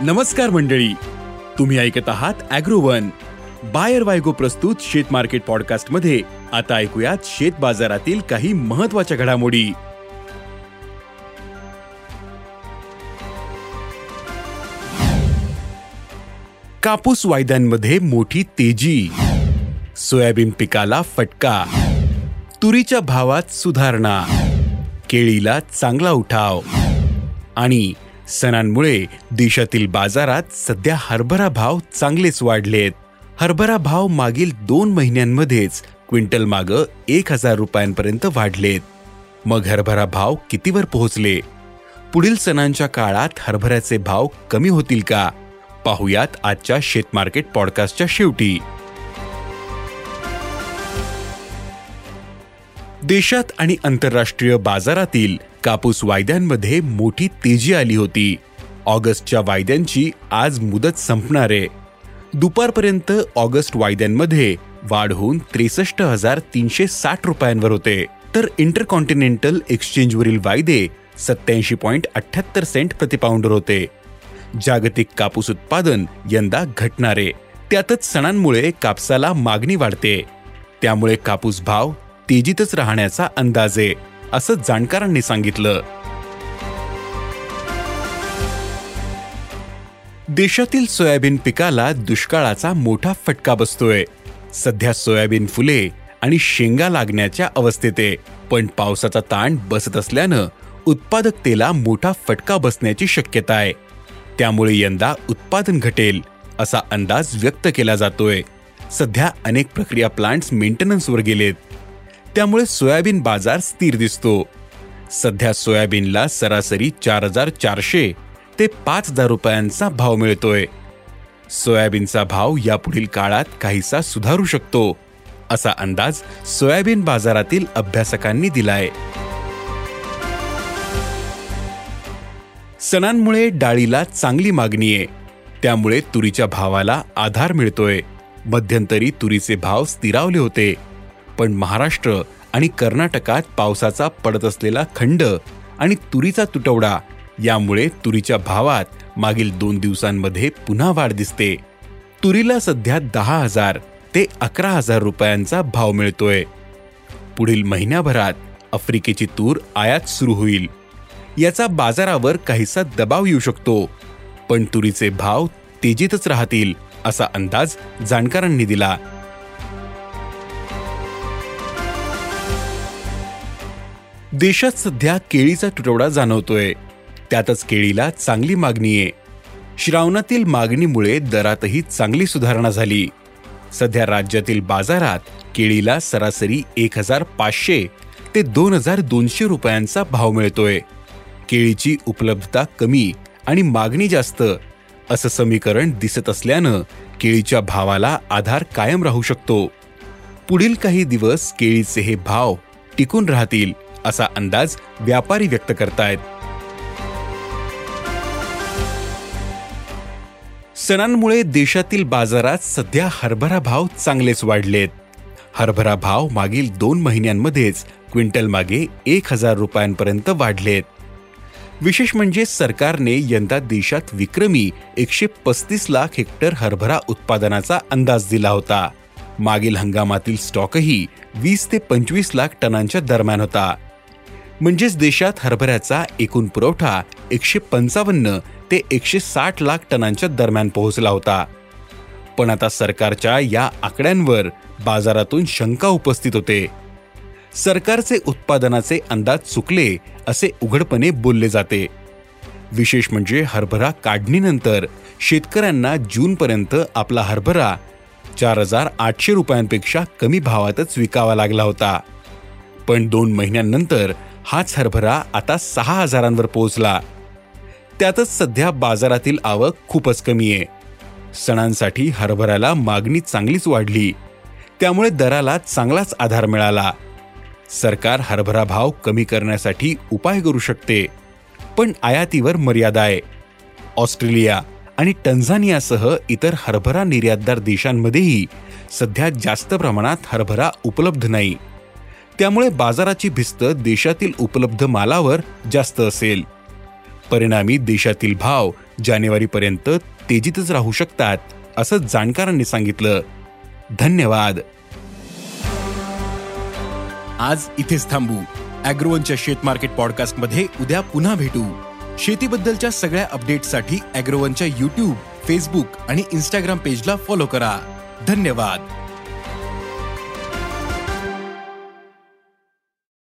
नमस्कार मंडळी. तुम्ही ऐकत आहात अॅग्रोवन. बायर वायगो प्रस्तुत शेत मार्केट पॉडकास्टमध्ये आता ऐकूयात शेत बाजारातील काही महत्त्वाच्या घडामोडी. कापूस वायद्यांमध्ये मोठी तेजी. सोयाबीन पिकाला फटका. तुरीच्या भावात सुधारणा. केळीला चांगला उठाव. आणि सणांमुळे देशातील बाजारात सध्या हरभरा भाव चांगलेच वाढलेत. हरभरा भाव मागील दोन महिन्यांमध्येच क्विंटल माग एक हजार रुपयांपर्यंत वाढलेत. मग हरभरा भाव कितीवर पोहोचले? पुढील सणांच्या काळात हरभऱ्याचे भाव कमी होतील का? पाहुयात आजच्या शेतमार्केट पॉडकास्टच्या शेवटी. देशात आणि आंतरराष्ट्रीय बाजारातील कापूस वायद्यांमध्ये मोठी तेजी आली होती. ऑगस्टच्या वायद्यांची आज मुदत संपणार आहे. दुपारपर्यंत ऑगस्ट वायद्यांमध्ये वाढ होऊन त्रेसष्ट हजार तीनशे साठ रुपयांवर होते. तर इंटरकॉन्टिनेंटल एक्सचेंजवरील वायदे सत्याऐंशी पॉईंट अठ्याहत्तर सेंट प्रतिपाऊंडर होते. जागतिक कापूस उत्पादन यंदा घटणारे त्यातच सणांमुळे कापसाला मागणी वाढते. त्यामुळे कापूस भाव तेजीतच राहण्याचा अंदाज आहे. असं जाणकारांनी सांगितलं. देशातील सोयाबीन पिकाला दुष्काळाचा मोठा फटका बसतोय. सध्या सोयाबीन फुले आणि शेंगा लागण्याच्या अवस्थेत आहे पण पावसाचा ताण बसत असल्यानं उत्पादकतेला मोठा फटका बसण्याची शक्यता आहे. त्यामुळे यंदा उत्पादन घटेल असा अंदाज व्यक्त केला जातोय. सध्या अनेक प्रक्रिया प्लांट्स मेंटेनन्सवर गेलेत. त्यामुळे सोयाबीन बाजार स्थिर दिसतो. सध्या सोयाबीनला सरासरी चार हजार चारशे ते पाच हजार रुपयांचा भाव मिळतोय. सोयाबीनचा भाव यापुढील काळात काहीसा सुधारू शकतो असा अंदाज सोयाबीन बाजारातील अभ्यासकांनी दिलाय. सणांमुळे डाळीला चांगली मागणी आहे. त्यामुळे तुरीच्या भावाला आधार मिळतोय. मध्यंतरी तुरीचे भाव स्थिरावले होते. पण महाराष्ट्र आणि कर्नाटकात पावसाचा पडत असलेला खंड आणि तुरीचा तुटवडा यामुळे तुरीच्या भावात मागील दोन दिवसांमध्ये पुन्हा वाढ दिसते. तुरीला सध्या दहा हजार ते अकरा हजार रुपयांचा भाव मिळतोय. पुढील महिन्याभरात आफ्रिकेची तूर आयात सुरू होईल. याचा बाजारावर काहीसा दबाव येऊ शकतो पण तुरीचे भाव तेजीतच राहतील असा अंदाज जाणकारांनी दिला. देशात सध्या केळीचा तुटवडा जाणवतोय. त्यातच केळीला चांगली मागणी आहे. श्रावणातील मागणीमुळे दरातही चांगली सुधारणा झाली. सध्या राज्यातील बाजारात केळीला सरासरी एक हजार पाचशे ते दोन हजार दोनशे रुपयांचा भाव मिळतोय. केळीची उपलब्धता कमी आणि मागणी जास्त असं समीकरण दिसत असल्यानं केळीच्या भावाला आधार कायम राहू शकतो. पुढील काही दिवस केळीचे हे भाव टिकून राहतील. असा अंदाज व्यापारी व्यक्त करतायत. सणांमुळे देशातील बाजारात सध्या हरभरा भाव चांगलेच वाढलेत. हरभरा भाव मागील दोन महिन्यांमध्येच क्विंटल मागे एक हजार रुपयांपर्यंत वाढलेत. विशेष म्हणजे सरकारने यंदा देशात विक्रमी एकशे पस्तीस लाख हेक्टर हरभरा उत्पादनाचा अंदाज दिला होता. मागील हंगामातील स्टॉकही वीस ते पंचवीस लाख टनांच्या दरम्यान होता. म्हणजेच देशात हरभऱ्याचा एकूण पुरवठा एकशे पंचावन्न ते एकशे साठ लाख टनांच्या दरम्यान पोहोचला होता. पण आता सरकारच्या या आकड्यांवर बाजारातून शंका उपस्थित होते. सरकारचे उत्पादनाचे अंदाज चुकले असे उघडपणे बोलले जाते. विशेष म्हणजे हरभरा काढणीनंतर शेतकऱ्यांना जूनपर्यंत आपला हरभरा चार हजार आठशे रुपयांपेक्षा कमी भावातच विकावा लागला होता. पण दोन महिन्यांनंतर हाच हरभरा आता सहा हजारांवर पोहोचला. त्यातच सध्या बाजारातील आवक खूपच कमी आहे. सणांसाठी हरभऱ्याला मागणी चांगलीच वाढली. त्यामुळे दराला चांगलाच आधार मिळाला. सरकार हरभरा भाव कमी करण्यासाठी उपाय करू शकते. पण आयातीवर मर्यादा आहे. ऑस्ट्रेलिया आणि टंझानियासह इतर हरभरा निर्यातदार देशांमध्येही सध्या जास्त प्रमाणात हरभरा उपलब्ध नाही. त्यामुळे बाजाराची भिस्त देशातील उपलब्ध मालावर जास्त असेल. परिणामी देशातील भाव जानेवारीपर्यंत तेजीतच राहू शकतात असं जाणकारांनी सांगितलं. धन्यवाद. आज इथेच थांबू. अॅग्रोवनच्या शेत मार्केट पॉडकास्टमध्ये उद्या पुन्हा भेटू. शेतीबद्दलच्या सगळ्या अपडेटसाठी अॅग्रोवनच्या युट्यूब फेसबुक आणि इन्स्टाग्राम पेजला फॉलो करा. धन्यवाद.